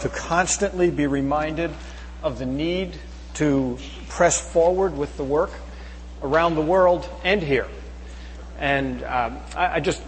to constantly be reminded of the need to press forward with the work around the world and here. And um, I, I, just,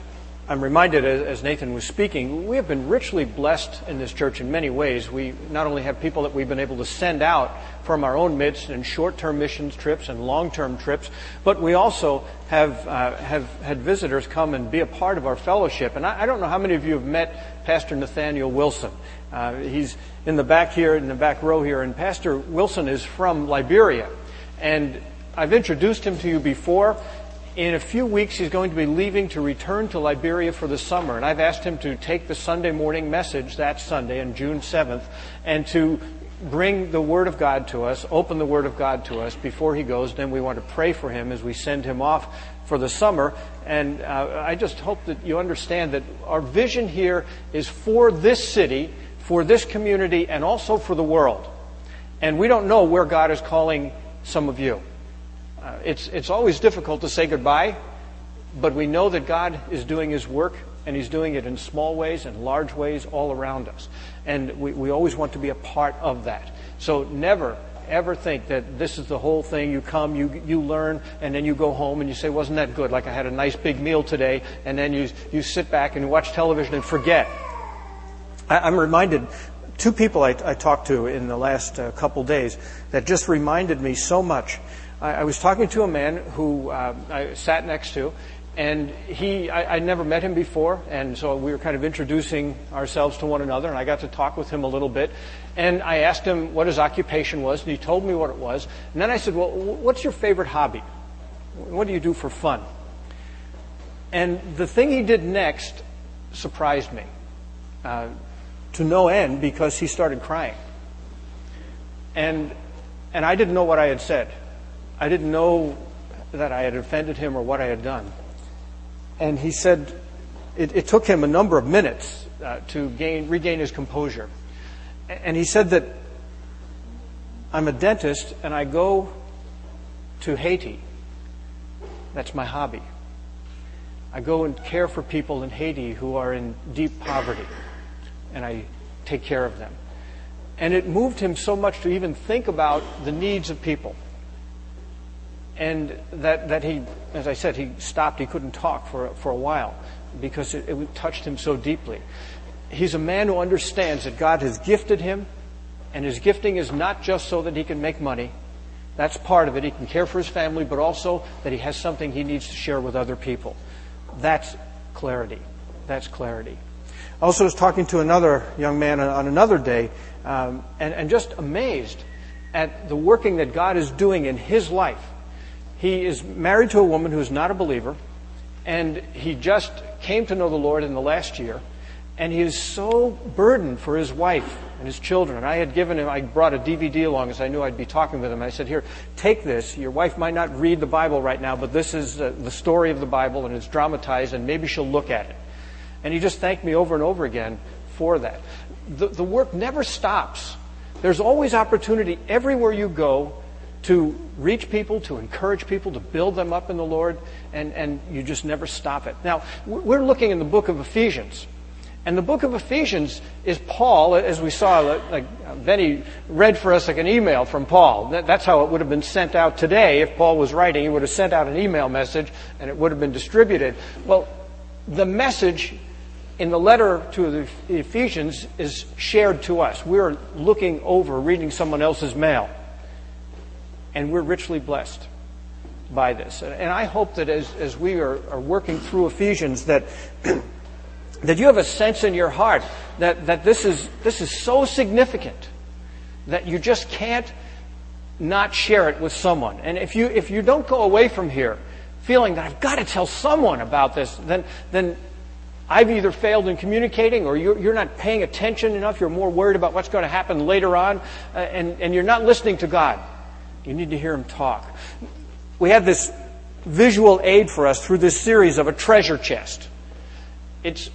I'm reminded as Nathan was speaking, we have been richly blessed in this church in many ways. We not only have people that we've been able to send out from our own midst in short-term missions trips and long-term trips, but we also have uh, have had visitors come and be a part of our fellowship. And I, I don't know how many of you have met Pastor Nathaniel Wilson. Uh, he's in the back here, in the back row here, and Pastor Wilson is from Liberia. And I've introduced him to you before. In a few weeks, he's going to be leaving to return to Liberia for the summer. And I've asked him to take the Sunday morning message that Sunday on June 7th and to bring the Word of God to us, open the Word of God to us before he goes. Then we want to pray for him as we send him off for the summer. And uh, I just hope that you understand that our vision here is for this city for this community and also for the world. And we don't know where God is calling some of you. Uh, it's, it's always difficult to say goodbye, but we know that God is doing His work and He's doing it in small ways and large ways all around us. And we, we always want to be a part of that. So never, ever think that this is the whole thing. You come, you, you learn, and then you go home and you say, wasn't that good? Like I had a nice big meal today, and then you, you sit back and watch television and forget. I'm reminded, two people I, I talked to in the last uh, couple days that just reminded me so much. I, I was talking to a man who uh, I sat next to, and he, I, I never met him before, and so we were kind of introducing ourselves to one another, and I got to talk with him a little bit. And I asked him what his occupation was, and he told me what it was. And then I said, Well, what's your favorite hobby? What do you do for fun? And the thing he did next surprised me. Uh, to no end because he started crying. And, and I didn't know what I had said. I didn't know that I had offended him or what I had done. And he said it, it took him a number of minutes uh, to gain, regain his composure. And he said that I'm a dentist and I go to Haiti. That's my hobby. I go and care for people in Haiti who are in deep poverty and I take care of them. And it moved him so much to even think about the needs of people. And that, that he, as I said, he stopped, he couldn't talk for, for a while because it, it touched him so deeply. He's a man who understands that God has gifted him, and his gifting is not just so that he can make money. That's part of it. He can care for his family, but also that he has something he needs to share with other people. That's clarity. That's clarity. I also was talking to another young man on another day um, and, and just amazed at the working that God is doing in his life. He is married to a woman who is not a believer, and he just came to know the Lord in the last year, and he is so burdened for his wife and his children. I had given him, I brought a DVD along as I knew I'd be talking with him. I said, Here, take this. Your wife might not read the Bible right now, but this is uh, the story of the Bible, and it's dramatized, and maybe she'll look at it. And he just thanked me over and over again for that. The, the work never stops. There's always opportunity everywhere you go to reach people, to encourage people, to build them up in the Lord, and, and you just never stop it. Now, we're looking in the book of Ephesians. And the book of Ephesians is Paul, as we saw, like Benny read for us like an email from Paul. That's how it would have been sent out today. If Paul was writing, he would have sent out an email message and it would have been distributed. Well, the message in the letter to the Ephesians is shared to us. We're looking over, reading someone else's mail. And we're richly blessed by this. And I hope that as, as we are, are working through Ephesians, that, that you have a sense in your heart that, that this, is, this is so significant that you just can't not share it with someone. And if you, if you don't go away from here feeling that I've got to tell someone about this, then, then I've either failed in communicating or you're, you're, not paying attention enough. You're more worried about what's going to happen later on, uh, and, and you're not listening to God. You need to hear Him talk. We have this visual aid for us through this series of a treasure chest. It's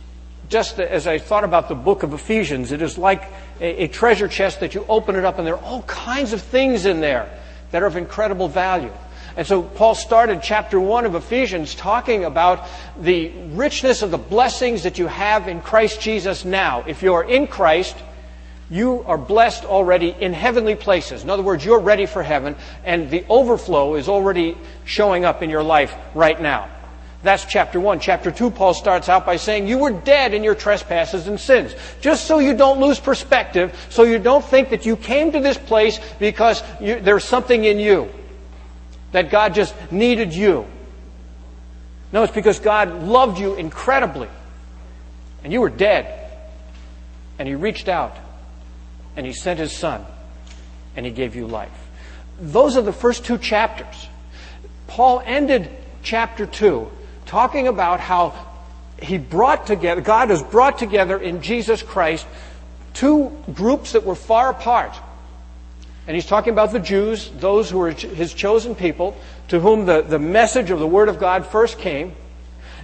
just as I thought about the book of Ephesians, it is like a, a treasure chest that you open it up and there are all kinds of things in there that are of incredible value. And so Paul started chapter 1 of Ephesians talking about the richness of the blessings that you have in Christ Jesus now. If you are in Christ, You are blessed already in heavenly places. In other words, you're ready for heaven, and the overflow is already showing up in your life right now. That's chapter 1. Chapter 2, Paul starts out by saying, You were dead in your trespasses and sins. Just so you don't lose perspective, so you don't think that you came to this place because you, there's something in you, that God just needed you. No, it's because God loved you incredibly, and you were dead, and He reached out, and He sent His Son, and He gave you life. Those are the first two chapters. Paul ended chapter 2 talking about how he brought together, God has brought together in Jesus Christ two groups that were far apart. And he's talking about the Jews, those who were his chosen people, to whom the, the message of the Word of God first came.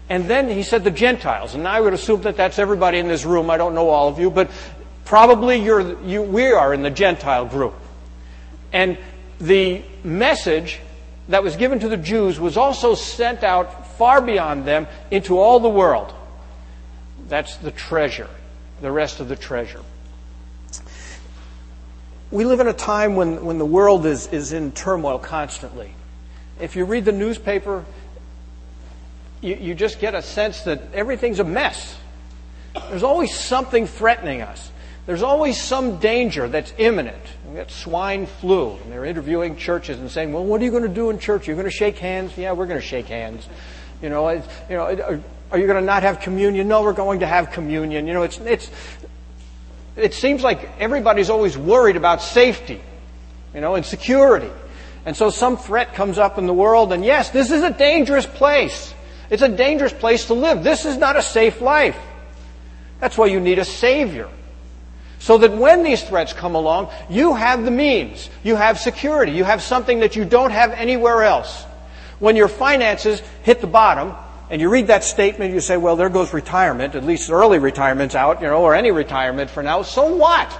And then he said the Gentiles. And I would assume that that's everybody in this room. I don't know all of you, but probably you're, you, we are in the Gentile group. And the message that was given to the Jews was also sent out far beyond them into all the world. That's the treasure, the rest of the treasure. We live in a time when, when the world is, is in turmoil constantly. If you read the newspaper, you, you just get a sense that everything's a mess. There's always something threatening us. There's always some danger that's imminent. We got swine flu, and they're interviewing churches and saying, "Well, what are you going to do in church? You're going to shake hands? Yeah, we're going to shake hands. You know, you know, uh, are you going to not have communion? No, we're going to have communion. You know, it's it's. It seems like everybody's always worried about safety, you know, and security. And so some threat comes up in the world, and yes, this is a dangerous place. It's a dangerous place to live. This is not a safe life. That's why you need a Savior. So that when these threats come along, you have the means. You have security. You have something that you don't have anywhere else. When your finances hit the bottom, and you read that statement, you say, well, there goes retirement, at least early retirement's out, you know, or any retirement for now. So what?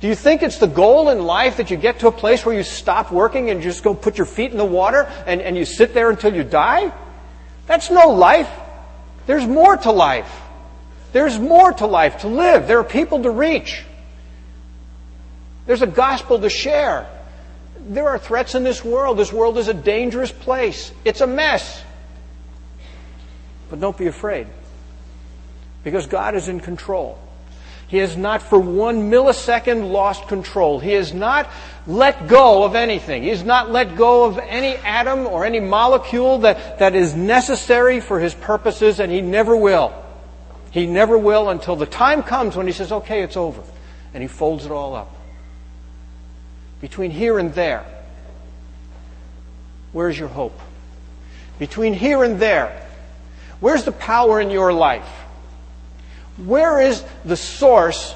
Do you think it's the goal in life that you get to a place where you stop working and just go put your feet in the water and, and you sit there until you die? That's no life. There's more to life. There's more to life to live. There are people to reach. There's a gospel to share. There are threats in this world. This world is a dangerous place. It's a mess. But don't be afraid. Because God is in control. He has not for one millisecond lost control. He has not let go of anything. He has not let go of any atom or any molecule that, that is necessary for his purposes, and he never will. He never will until the time comes when he says, okay, it's over. And he folds it all up. Between here and there, where's your hope? Between here and there, where's the power in your life? Where is the source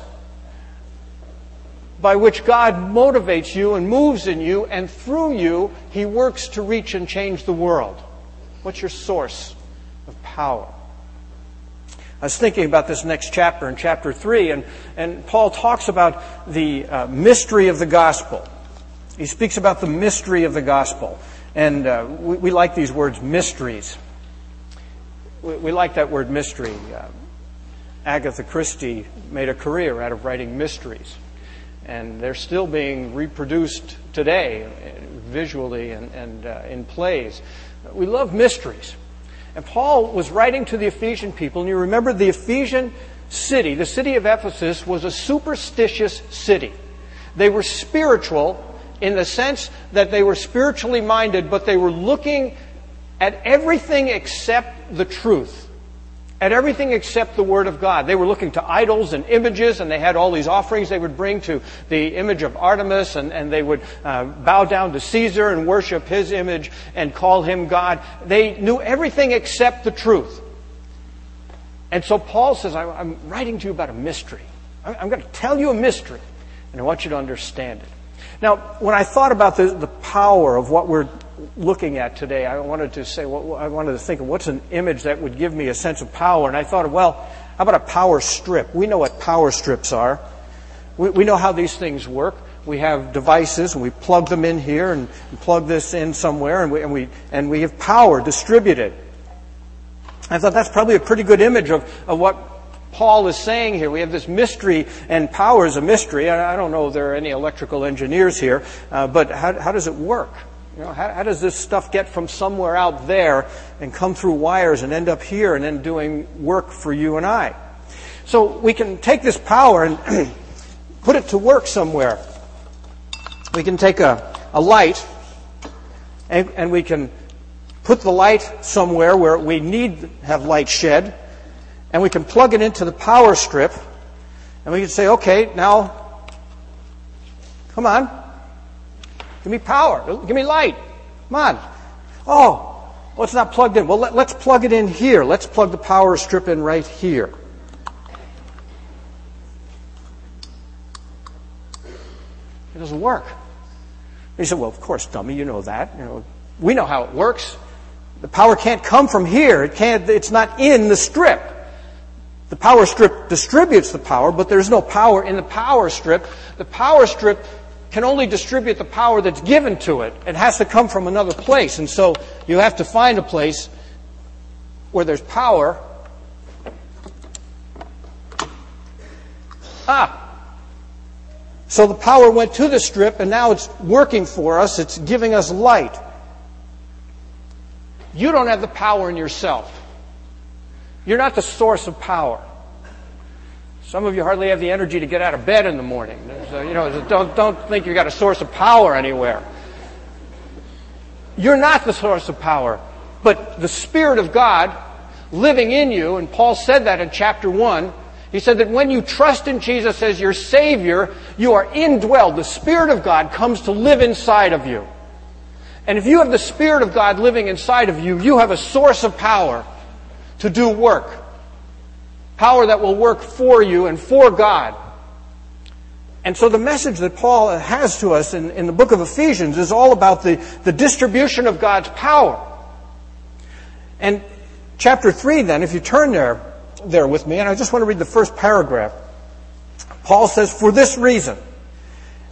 by which God motivates you and moves in you, and through you, He works to reach and change the world? What's your source of power? I was thinking about this next chapter in chapter 3, and, and Paul talks about the uh, mystery of the gospel. He speaks about the mystery of the gospel. And uh, we, we, like these words, mysteries. We, we like that word mystery. Uh, Agatha Christie made a career out of writing mysteries. And they're still being reproduced today, uh, visually and, and uh, in plays. We love mysteries. And Paul was writing to the Ephesian people, and you remember the Ephesian city, the city of Ephesus, was a superstitious city. They were spiritual in the sense that they were spiritually minded, but they were looking at everything except the truth at everything except the Word of God. They were looking to idols and images, and they had all these offerings they would bring to the image of Artemis, and, and they would uh, bow down to Caesar and worship his image and call him God. They knew everything except the truth. And so Paul says, I'm writing to you about a mystery. I'm going to tell you a mystery, and I want you to understand it. Now, when I thought about the, the power of what we're looking at today, I wanted to say, well, I wanted to think of what's an image that would give me a sense of power. And I thought, well, how about a power strip? We know what power strips are. We, we know how these things work. We have devices and we plug them in here and, and plug this in somewhere and we, and, we, and we have power distributed. I thought that's probably a pretty good image of, of what Paul is saying here. We have this mystery, and power is a mystery. I don't know if there are any electrical engineers here, uh, but how, how, does it work? You know, how, how, does this stuff get from somewhere out there and come through wires and end up here and then doing work for you and I? So we can take this power and put it to work somewhere. We can take a, a light and, and we can put the light somewhere where we need have light shed, and we can plug it into the power strip, and we can say, okay, now, come on, give me power, give me light, come on. Oh, well, it's not plugged in. Well, let, let's plug it in here. Let's plug the power strip in right here. It doesn't work. He said, well, of course, dummy, you know that. You know, we know how it works. The power can't come from here. It can't, it's not in the strip. The power strip distributes the power, but there's no power in the power strip. The power strip can only distribute the power that's given to it. It has to come from another place. And so you have to find a place where there's power. Ah. So the power went to the strip and now it's working for us. It's giving us light. You don't have the power in yourself. You're not the source of power. Some of you hardly have the energy to get out of bed in the morning. So, you know, don't, don't think you've got a source of power anywhere. You're not the source of power, but the Spirit of God living in you, and Paul said that in chapter 1. He said that when you trust in Jesus as your Savior, you are indwelled. The Spirit of God comes to live inside of you. And if you have the Spirit of God living inside of you, you have a source of power to do work. Power that will work for you and for God. And so the message that Paul has to us in, in the book of Ephesians is all about the, the distribution of God's power. And chapter 3 then, if you turn there, there with me, and I just want to read the first paragraph. Paul says, For this reason,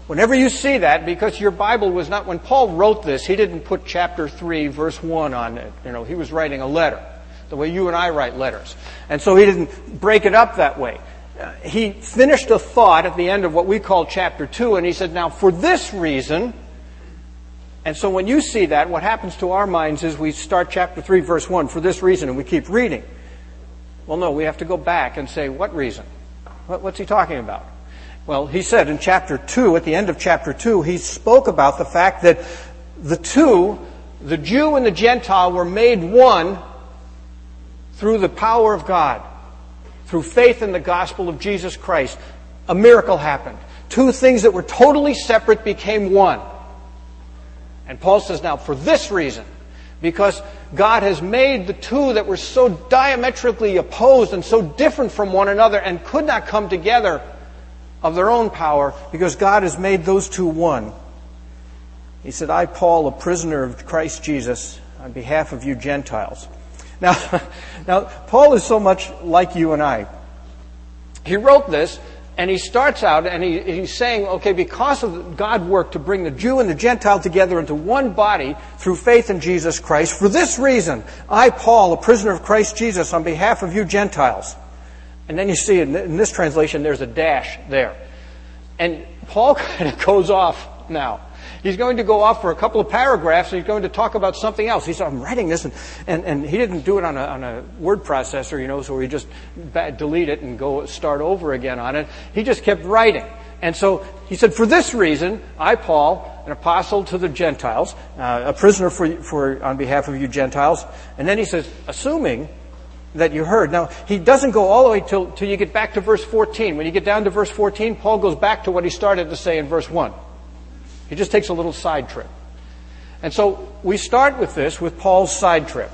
Whenever you see that, because your Bible was not, when Paul wrote this, he didn't put chapter 3, verse 1 on it. You know, he was writing a letter, the way you and I write letters. And so he didn't break it up that way. Uh, he finished a thought at the end of what we call chapter 2, and he said, Now, for this reason, and so when you see that, what happens to our minds is we start chapter 3, verse 1, for this reason, and we keep reading. Well, no, we have to go back and say, What reason? What's he talking about? Well, he said in chapter 2, at the end of chapter 2, he spoke about the fact that the two, the Jew and the Gentile, were made one through the power of God, through faith in the gospel of Jesus Christ. A miracle happened. Two things that were totally separate became one. And Paul says, now, for this reason, because God has made the two that were so diametrically opposed and so different from one another and could not come together of their own power because God has made those two one. He said, I, Paul, a prisoner of Christ Jesus, on behalf of you Gentiles. Now, now, Paul is so much like you and I. He wrote this, and he starts out and he, he's saying, okay, because of God work to bring the Jew and the Gentile together into one body through faith in Jesus Christ, for this reason, I, Paul, a prisoner of Christ Jesus, on behalf of you Gentiles. And then you see in this translation, there's a dash there. And Paul kind of goes off now. He's going to go off for a couple of paragraphs and he's going to talk about something else. He said, I'm writing this, and, and, and he didn't do it on a, on a word processor, you know, so he just delete it and go start over again on it. He just kept writing. And so he said, For this reason, I, Paul, an apostle to the Gentiles, uh, a prisoner for, for, on behalf of you Gentiles. And then he says, Assuming that you heard. Now, he doesn't go all the way till, till you get back to verse 14. When you get down to verse 14, Paul goes back to what he started to say in verse 1. He just takes a little side trip. And so we start with this, with Paul's side trip.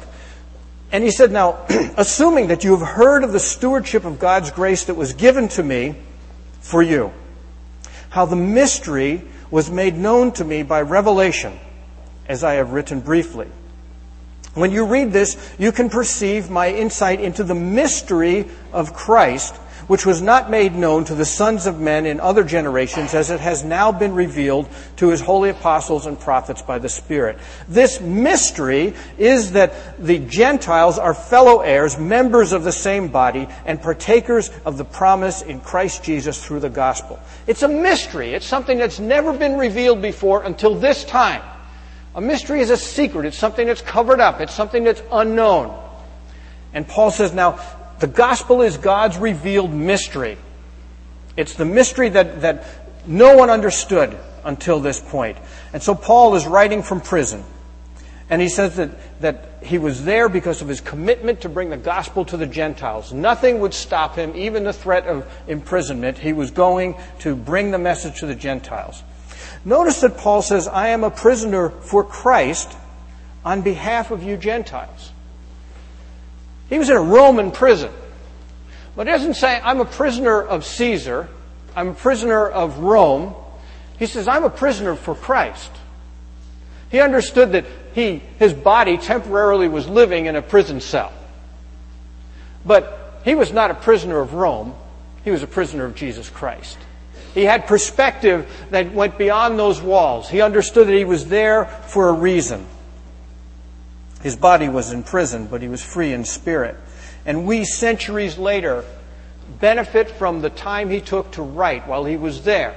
And he said, Now, assuming that you have heard of the stewardship of God's grace that was given to me for you, how the mystery was made known to me by revelation, as I have written briefly. When you read this, you can perceive my insight into the mystery of Christ, which was not made known to the sons of men in other generations, as it has now been revealed to his holy apostles and prophets by the Spirit. This mystery is that the Gentiles are fellow heirs, members of the same body, and partakers of the promise in Christ Jesus through the gospel. It's a mystery. It's something that's never been revealed before until this time. A mystery is a secret. It's something that's covered up. It's something that's unknown. And Paul says now, the gospel is God's revealed mystery. It's the mystery that, that no one understood until this point. And so Paul is writing from prison. And he says that, that he was there because of his commitment to bring the gospel to the Gentiles. Nothing would stop him, even the threat of imprisonment. He was going to bring the message to the Gentiles. Notice that Paul says, I am a prisoner for Christ on behalf of you Gentiles. He was in a Roman prison. But he doesn't say, I'm a prisoner of Caesar. I'm a prisoner of Rome. He says, I'm a prisoner for Christ. He understood that he, his body temporarily was living in a prison cell. But he was not a prisoner of Rome. He was a prisoner of Jesus Christ. He had perspective that went beyond those walls. He understood that he was there for a reason. His body was in prison, but he was free in spirit. And we, centuries later, benefit from the time he took to write while he was there.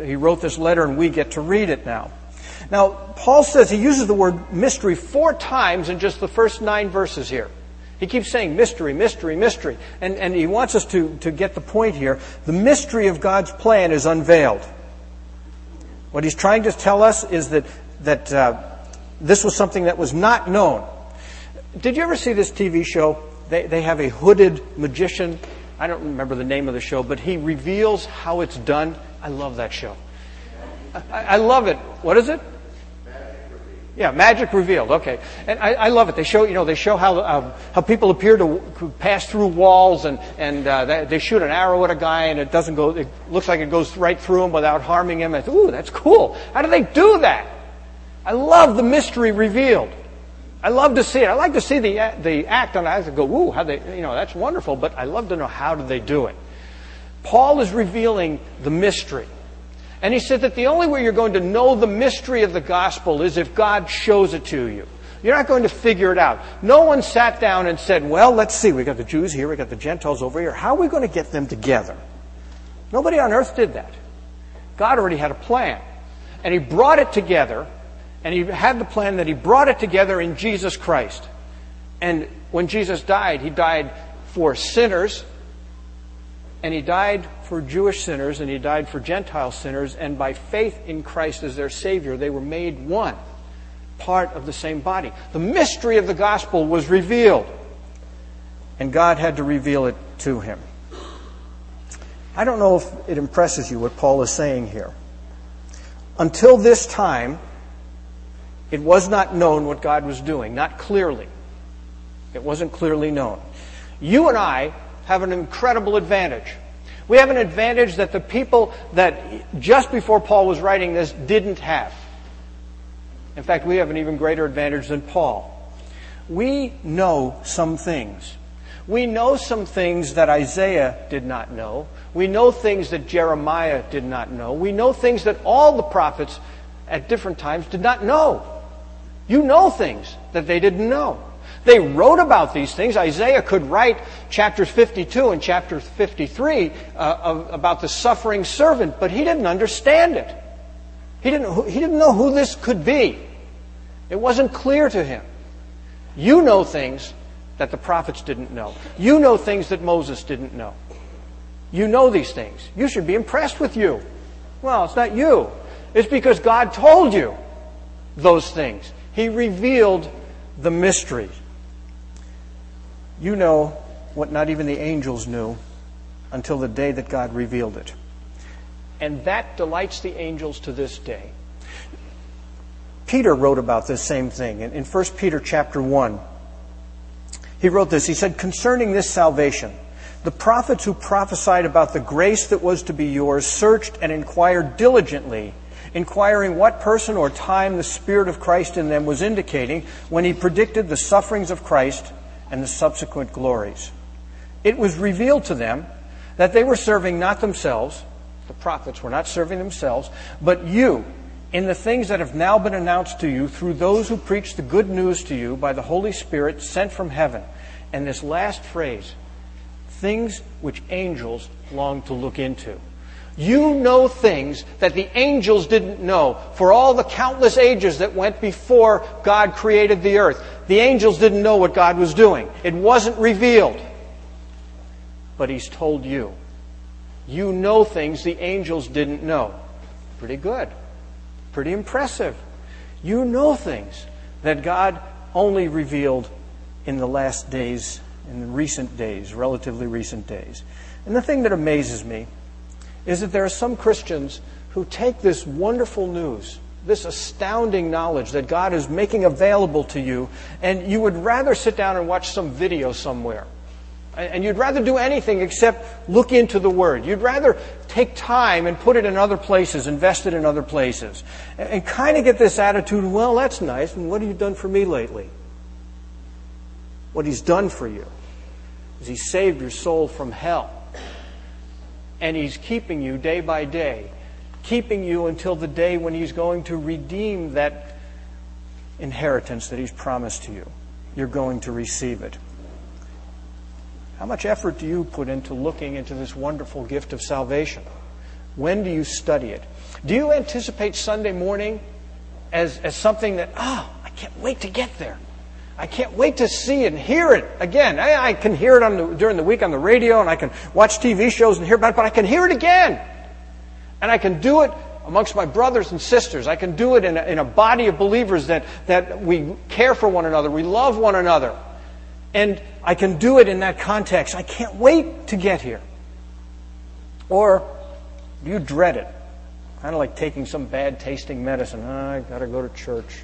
He wrote this letter, and we get to read it now. Now, Paul says he uses the word mystery four times in just the first nine verses here. He keeps saying mystery, mystery, mystery. And, and he wants us to, to get the point here. The mystery of God's plan is unveiled. What he's trying to tell us is that, that uh, this was something that was not known. Did you ever see this TV show? They, they have a hooded magician. I don't remember the name of the show, but he reveals how it's done. I love that show. I, I love it. What is it? Yeah, magic revealed. Okay, and I, I, love it. They show, you know, they show how um, how people appear to pass through walls, and and uh, they shoot an arrow at a guy, and it doesn't go. It looks like it goes right through him without harming him. And, Ooh, that's cool. How do they do that? I love the mystery revealed. I love to see it. I like to see the, the act on it. I go, ooh, how they, you know, that's wonderful, but I love to know how do they do it. Paul is revealing the mystery. And he said that the only way you're going to know the mystery of the gospel is if God shows it to you. You're not going to figure it out. No one sat down and said, well, let's see, we got the Jews here, we got the Gentiles over here. How are we going to get them together? Nobody on earth did that. God already had a plan. And he brought it together and he had the plan that he brought it together in Jesus Christ. And when Jesus died, he died for sinners, and he died for Jewish sinners, and he died for Gentile sinners, and by faith in Christ as their Savior, they were made one, part of the same body. The mystery of the gospel was revealed, and God had to reveal it to him. I don't know if it impresses you what Paul is saying here. Until this time, it was not known what God was doing, not clearly. It wasn't clearly known. You and I have an incredible advantage. We have an advantage that the people that just before Paul was writing this didn't have. In fact, we have an even greater advantage than Paul. We know some things. We know some things that Isaiah did not know. We know things that Jeremiah did not know. We know things that all the prophets at different times did not know. You know things that they didn't know. They wrote about these things. Isaiah could write chapters 52 and chapter 53 uh, about the suffering servant, but he didn't understand it. He didn't, he didn't know who this could be. It wasn't clear to him. You know things that the prophets didn't know. You know things that Moses didn't know. You know these things. You should be impressed with you. Well, it's not you. It's because God told you those things. He revealed the mystery. You know what not even the angels knew until the day that God revealed it. And that delights the angels to this day. Peter wrote about this same thing in, 1 Peter chapter 1. He wrote this. He said, Concerning this salvation, the prophets who prophesied about the grace that was to be yours searched and inquired diligently inquiring what person or time the Spirit of Christ in them was indicating when he predicted the sufferings of Christ and the subsequent glories. It was revealed to them that they were serving not themselves, the prophets were not serving themselves, but you, in the things that have now been announced to you through those who preach the good news to you by the Holy Spirit sent from heaven. And this last phrase, things which angels long to look into. You know things that the angels didn't know for all the countless ages that went before God created the earth. The angels didn't know what God was doing. It wasn't revealed. But He's told you. You know things the angels didn't know. Pretty good. Pretty impressive. You know things that God only revealed in the last days, in recent days, relatively recent days. And the thing that amazes me is that there are some Christians who take this wonderful news, this astounding knowledge that God is making available to you, and you would rather sit down and watch some video somewhere. And you'd rather do anything except look into the Word. You'd rather take time and put it in other places, invest it in other places. And kind of get this attitude, well, that's nice, and what have you done for me lately? What He's done for you is He saved your soul from hell and He's keeping you day by day, keeping you until the day when He's going to redeem that inheritance that He's promised to you. You're going to receive it. How much effort do you put into looking into this wonderful gift of salvation? When do you study it? Do you anticipate Sunday morning as, as something that, oh, I can't wait to get there? I can't wait to see and hear it again. I, I can hear it the, during the week on the radio and I can watch TV shows and hear about it, but I can hear it again. And I can do it amongst my brothers and sisters. I can do it in a, in a body of believers that, that we care for one another, we love one another. And I can do it in that context. I can't wait to get here. Or do you dread it? Kind of like taking some bad tasting medicine. Oh, I got to go to church.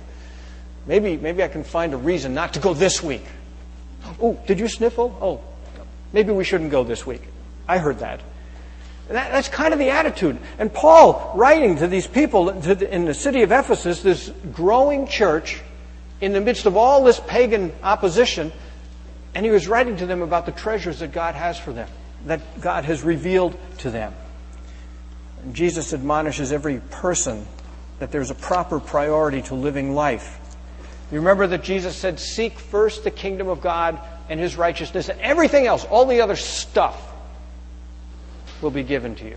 Maybe, maybe I can find a reason not to go this week. Oh, did you sniffle? Oh, maybe we shouldn't go this week. I heard that. that that's kind of the attitude. And Paul, writing to these people to the, in the city of Ephesus, this growing church, in the midst of all this pagan opposition, and he was writing to them about the treasures that God has for them, that God has revealed to them. And Jesus admonishes every person that there's a proper priority to living life. You remember that Jesus said, Seek first the kingdom of God and his righteousness, and everything else, all the other stuff, will be given to you.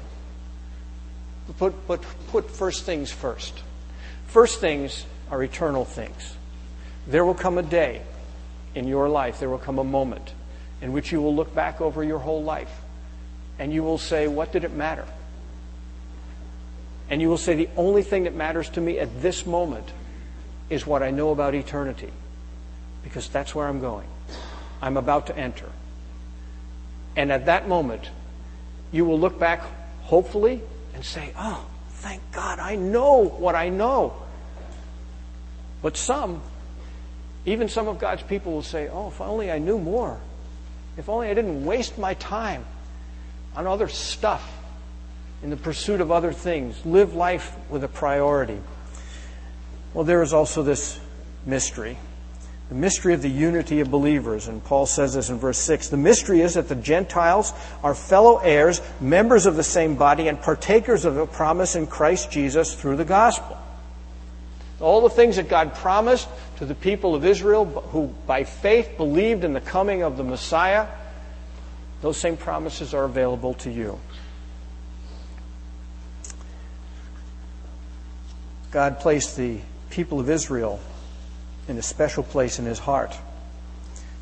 Put, put, put first things first. First things are eternal things. There will come a day in your life, there will come a moment in which you will look back over your whole life and you will say, What did it matter? And you will say, The only thing that matters to me at this moment is what I know about eternity. Because that's where I'm going. I'm about to enter. And at that moment, you will look back, hopefully, and say, Oh, thank God, I know what I know. But some, even some of God's people will say, Oh, if only I knew more. If only I didn't waste my time on other stuff in the pursuit of other things. Live life with a priority. Well, there is also this mystery the mystery of the unity of believers. And Paul says this in verse 6 The mystery is that the Gentiles are fellow heirs, members of the same body, and partakers of the promise in Christ Jesus through the gospel. All the things that God promised to the people of Israel who by faith believed in the coming of the Messiah, those same promises are available to you. God placed the people of Israel in a special place in his heart.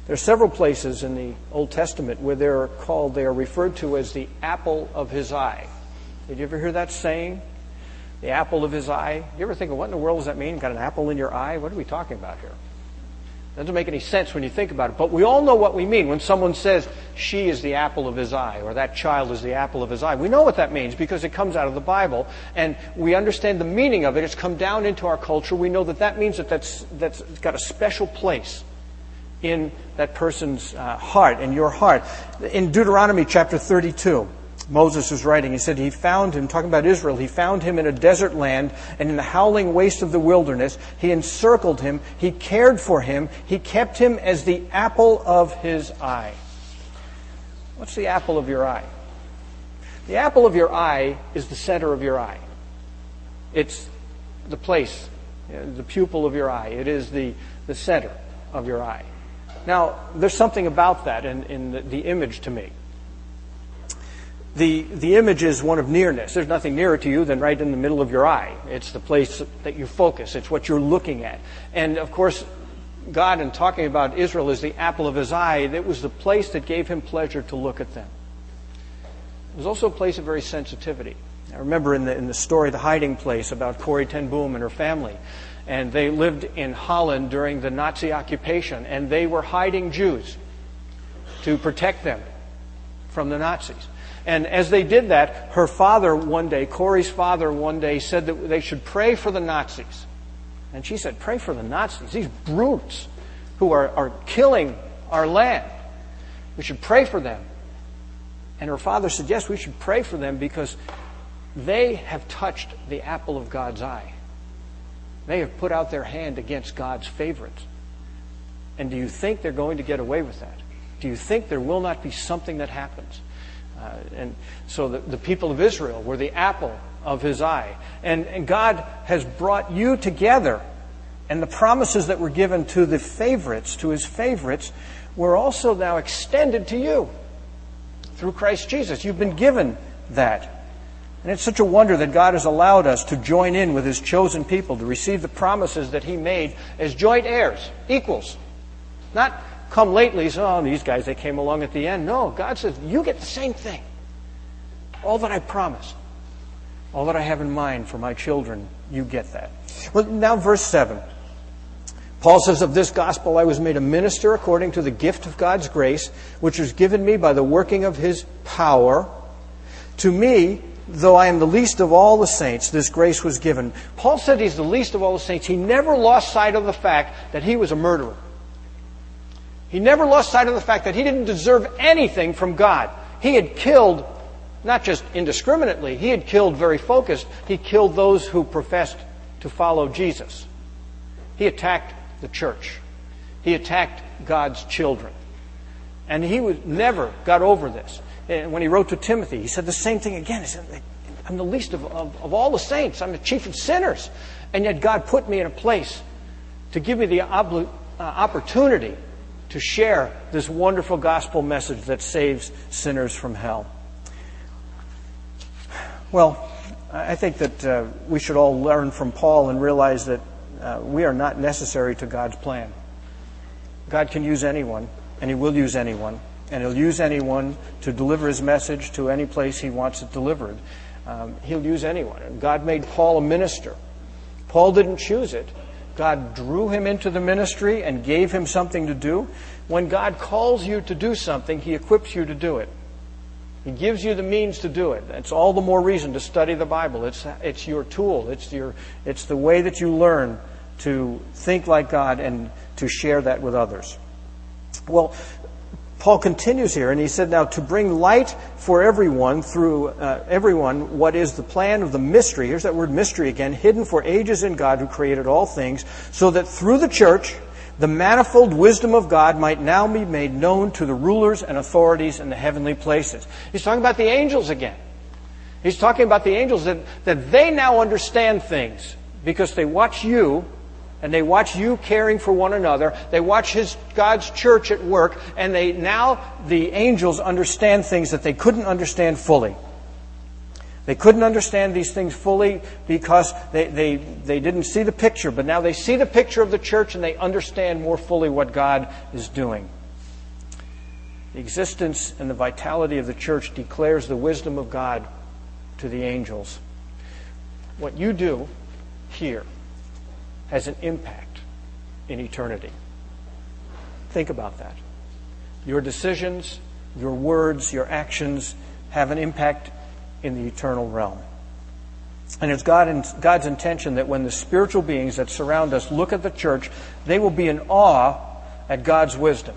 There are several places in the Old Testament where they're called, they are referred to as the apple of his eye. Did you ever hear that saying? The apple of his eye? You ever think of what in the world does that mean? Got an apple in your eye? What are we talking about here? Doesn't make any sense when you think about it. But we all know what we mean when someone says, she is the apple of his eye, or that child is the apple of his eye. We know what that means because it comes out of the Bible, and we understand the meaning of it. It's come down into our culture. We know that that means that that's, that's got a special place in that person's uh, heart, in your heart. In Deuteronomy chapter 32, Moses was writing. He said he found him, talking about Israel, he found him in a desert land and in the howling waste of the wilderness. He encircled him. He cared for him. He kept him as the apple of his eye. What's the apple of your eye? The apple of your eye is the center of your eye. It's the place, the pupil of your eye. It is the, the center of your eye. Now, there's something about that in, in the, the image to me. The, the image is one of nearness. There's nothing nearer to you than right in the middle of your eye. It's the place that you focus. It's what you're looking at. And of course, God, in talking about Israel as the apple of his eye, it was the place that gave him pleasure to look at them. It was also a place of very sensitivity. I remember in the, in the story, The Hiding Place, about Corrie ten Boom and her family. And they lived in Holland during the Nazi occupation, and they were hiding Jews to protect them from the Nazis. And as they did that, her father one day, Corrie's father one day, said that they should pray for the Nazis. And she said, Pray for the Nazis, these brutes who are, are killing our land. We should pray for them. And her father said, Yes, we should pray for them because they have touched the apple of God's eye. They have put out their hand against God's favorites. And do you think they're going to get away with that? Do you think there will not be something that happens? Uh, and so the, the people of Israel were the apple of his eye. And, and God has brought you together. And the promises that were given to the favorites, to his favorites, were also now extended to you through Christ Jesus. You've been given that. And it's such a wonder that God has allowed us to join in with His chosen people to receive the promises that He made as joint heirs, equals. Not come lately, so, oh, these guys, they came along at the end. No, God says, you get the same thing. All that I promised, all that I have in mind for my children, you get that. Well, now, verse 7. Paul says, Of this gospel I was made a minister according to the gift of God's grace, which was given me by the working of His power. To me, though I am the least of all the saints, this grace was given. Paul said he's the least of all the saints. He never lost sight of the fact that he was a murderer. He never lost sight of the fact that he didn't deserve anything from God. He had killed, not just indiscriminately, he had killed very focused. He killed those who professed to follow Jesus. He attacked the church. He attacked God's children. And he was, never got over this. And when he wrote to Timothy, he said the same thing again. He said, I'm the least of, of, of all the saints. I'm the chief of sinners. And yet God put me in a place to give me the obli- uh, opportunity to share this wonderful gospel message that saves sinners from hell. Well, I think that uh, we should all learn from Paul and realize that uh, we are not necessary to God's plan. God can use anyone, and He will use anyone and he'll use anyone to deliver his message to any place he wants it delivered. Um, he'll use anyone. God made Paul a minister. Paul didn't choose it. God drew him into the ministry and gave him something to do. When God calls you to do something, he equips you to do it. He gives you the means to do it. It's all the more reason to study the Bible. It's, it's your tool. It's, your, it's the way that you learn to think like God and to share that with others. Well, Paul continues here, and he said, Now to bring light for everyone through uh, everyone, what is the plan of the mystery? Here's that word mystery again, hidden for ages in God who created all things, so that through the church, the manifold wisdom of God might now be made known to the rulers and authorities in the heavenly places. He's talking about the angels again. He's talking about the angels that, that they now understand things because they watch you and they watch you caring for one another. They watch his God's church at work, and they now the angels understand things that they couldn't understand fully. They couldn't understand these things fully because they, they, they didn't see the picture, but now they see the picture of the church and they understand more fully what God is doing. The existence and the vitality of the church declares the wisdom of God to the angels. What you do here has an impact in eternity. Think about that. Your decisions, your words, your actions have an impact in the eternal realm. And it's God God's intention that when the spiritual beings that surround us look at the church, they will be in awe at God's wisdom.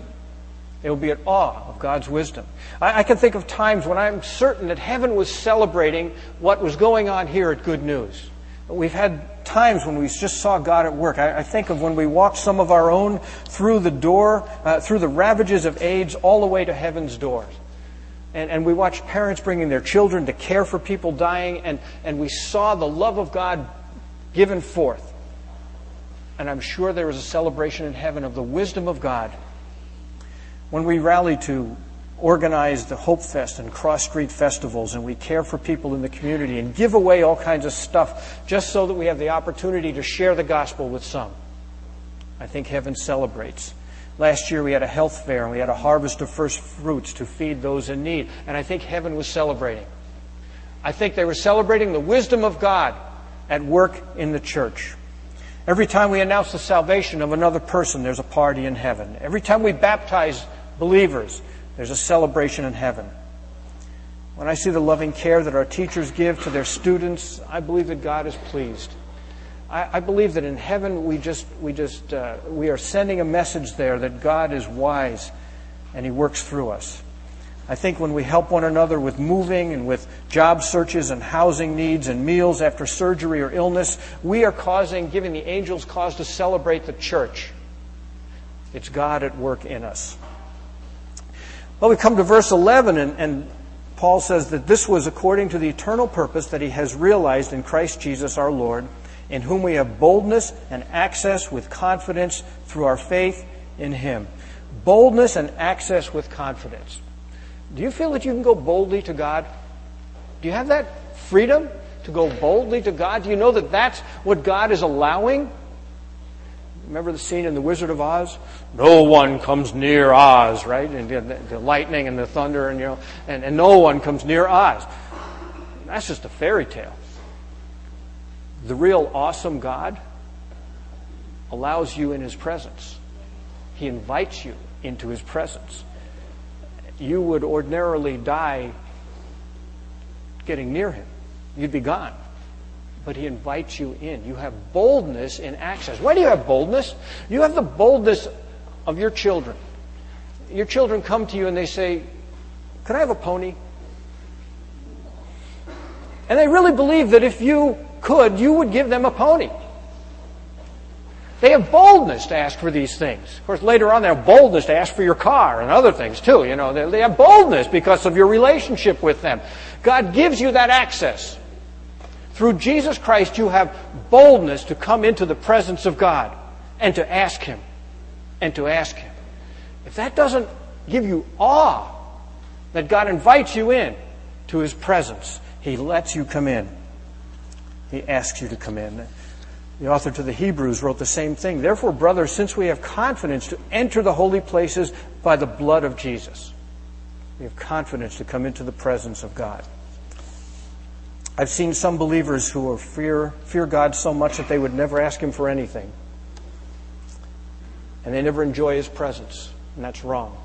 They will be in awe of God's wisdom. I, I can think of times when I'm certain that heaven was celebrating what was going on here at Good News. We've had times when we just saw God at work. I, I think of when we walked some of our own through the door, uh, through the ravages of AIDS, all the way to heaven's doors. And, and we watched parents bringing their children to care for people dying, and, and we saw the love of God given forth. And I'm sure there was a celebration in heaven of the wisdom of God when we rally to organize the Hope Fest and Cross Street festivals, and we care for people in the community and give away all kinds of stuff just so that we have the opportunity to share the gospel with some. I think heaven celebrates. Last year we had a health fair and we had a harvest of first fruits to feed those in need, and I think heaven was celebrating. I think they were celebrating the wisdom of God at work in the church. Every time we announce the salvation of another person, there's a party in heaven. Every time we baptize believers, there's a celebration in heaven. When I see the loving care that our teachers give to their students, I believe that God is pleased. I, I believe that in heaven we just we just uh, we are sending a message there that God is wise and He works through us. I think when we help one another with moving and with job searches and housing needs and meals after surgery or illness, we are causing, giving the angels cause to celebrate the church. It's God at work in us. Well, we come to verse 11, and, and Paul says that this was according to the eternal purpose that he has realized in Christ Jesus our Lord, in whom we have boldness and access with confidence through our faith in him. Boldness and access with confidence. Do you feel that you can go boldly to God? Do you have that freedom to go boldly to God? Do you know that that's what God is allowing? Remember the scene in The Wizard of Oz? No one comes near Oz, right? And the, the lightning and the thunder, and you know, and, and no one comes near Oz. That's just a fairy tale. The real awesome God allows you in His presence. He invites you into His presence. You would ordinarily die getting near Him. You'd be gone but he invites you in. You have boldness in access. Why do you have boldness? You have the boldness of your children. Your children come to you and they say, Could I have a pony? And they really believe that if you could, you would give them a pony. They have boldness to ask for these things. Of course, later on, they have boldness to ask for your car and other things too. You know, they have boldness because of your relationship with them. God gives you that access. Through Jesus Christ, you have boldness to come into the presence of God and to ask Him. And to ask Him. If that doesn't give you awe that God invites you in to His presence, He lets you come in. He asks you to come in. The author to the Hebrews wrote the same thing. Therefore, brothers, since we have confidence to enter the holy places by the blood of Jesus, we have confidence to come into the presence of God. I've seen some believers who fear, fear God so much that they would never ask Him for anything. And they never enjoy His presence. And that's wrong.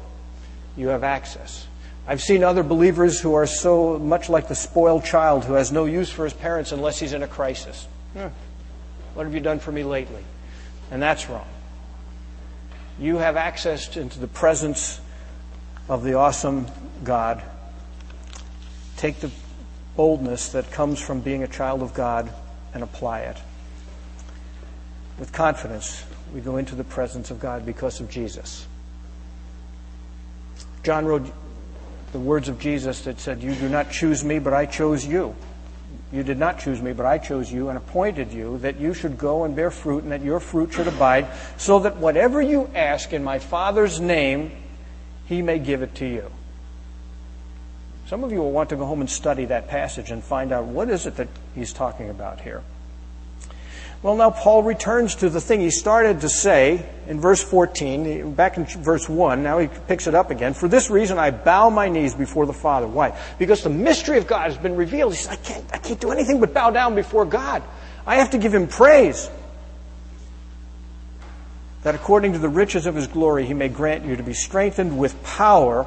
You have access. I've seen other believers who are so much like the spoiled child who has no use for his parents unless he's in a crisis. What have you done for me lately? And that's wrong. You have access into the presence of the awesome God. Take the boldness that comes from being a child of God and apply it. With confidence, we go into the presence of God because of Jesus. John wrote the words of Jesus that said, You do not choose me, but I chose you. You did not choose me, but I chose you and appointed you that you should go and bear fruit and that your fruit should abide, so that whatever you ask in my Father's name, he may give it to you. Some of you will want to go home and study that passage and find out what is it that he's talking about here. Well, now Paul returns to the thing he started to say in verse 14, back in verse 1. Now he picks it up again. For this reason I bow my knees before the Father. Why? Because the mystery of God has been revealed. He says, I can't, I can't do anything but bow down before God. I have to give him praise. That according to the riches of his glory he may grant you to be strengthened with power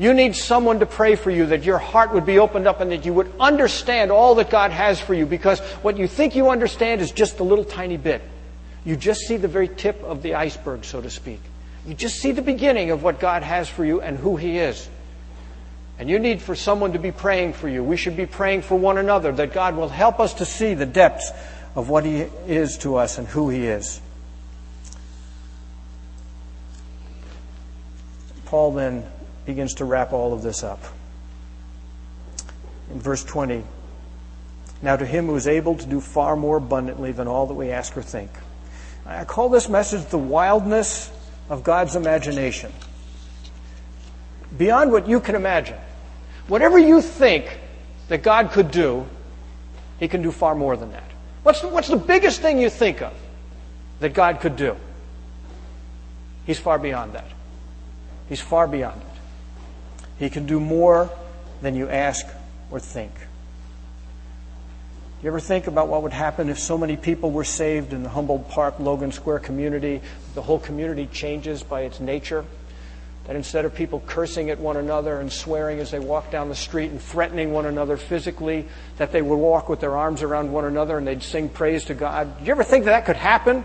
You need someone to pray for you that your heart would be opened up and that you would understand all that God has for you because what you think you understand is just a little tiny bit. You just see the very tip of the iceberg, so to speak. You just see the beginning of what God has for you and who He is. And you need for someone to be praying for you. We should be praying for one another that God will help us to see the depths of what He is to us and who He is. Paul then begins to wrap all of this up. In verse 20, now to him who is able to do far more abundantly than all that we ask or think. I call this message the wildness of God's imagination. Beyond what you can imagine. Whatever you think that God could do, He can do far more than that. What's the, what's the biggest thing you think of that God could do? He's far beyond that. He's far beyond it. He can do more than you ask or think. Do you ever think about what would happen if so many people were saved in the Humboldt Park, Logan Square community? The whole community changes by its nature. That instead of people cursing at one another and swearing as they walk down the street and threatening one another physically, that they would walk with their arms around one another and they'd sing praise to God. Do you ever think that that could happen?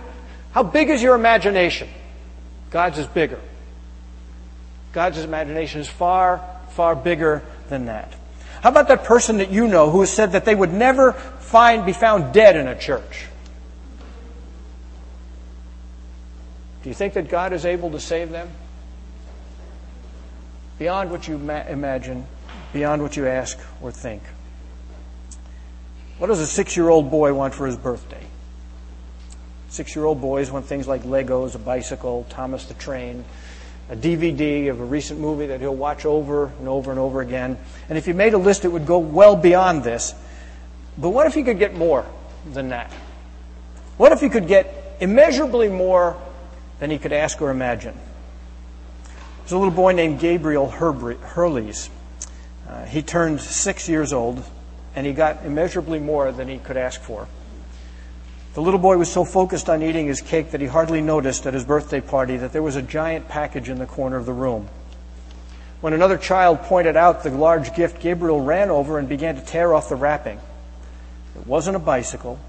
How big is your imagination? God's is bigger. God's imagination is far, far bigger than that. How about that person that you know who has said that they would never find, be found dead in a church? Do you think that God is able to save them? Beyond what you ma- imagine, beyond what you ask or think. What does a six year old boy want for his birthday? Six year old boys want things like Legos, a bicycle, Thomas the Train, a DVD of a recent movie that he'll watch over and over and over again. And if you made a list, it would go well beyond this. But what if he could get more than that? What if he could get immeasurably more than he could ask or imagine? There's a little boy named Gabriel Hurleys. Uh, he turned six years old, and he got immeasurably more than he could ask for. The little boy was so focused on eating his cake that he hardly noticed at his birthday party that there was a giant package in the corner of the room. When another child pointed out the large gift, Gabriel ran over and began to tear off the wrapping. It wasn't a bicycle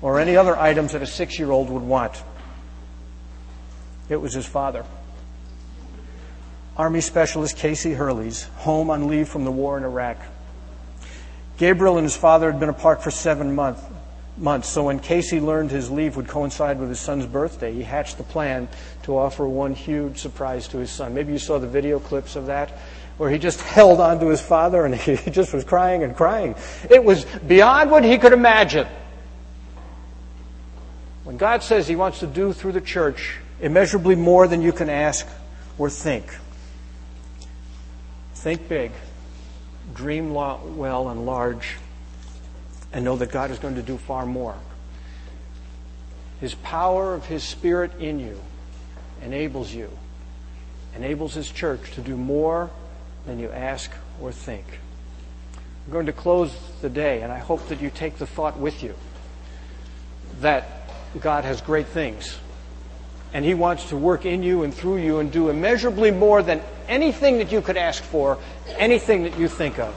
or any other items that a six year old would want. It was his father. Army Specialist Casey Hurleys, home on leave from the war in Iraq. Gabriel and his father had been apart for seven months months. So when Casey learned his leave would coincide with his son's birthday, he hatched the plan to offer one huge surprise to his son. Maybe you saw the video clips of that, where he just held on to his father and he just was crying and crying. It was beyond what he could imagine. When God says he wants to do through the church immeasurably more than you can ask or think, think big, dream well and large and know that God is going to do far more. His power of His Spirit in you enables you, enables His church to do more than you ask or think. I'm going to close the day, and I hope that you take the thought with you that God has great things. And He wants to work in you and through you and do immeasurably more than anything that you could ask for, anything that you think of.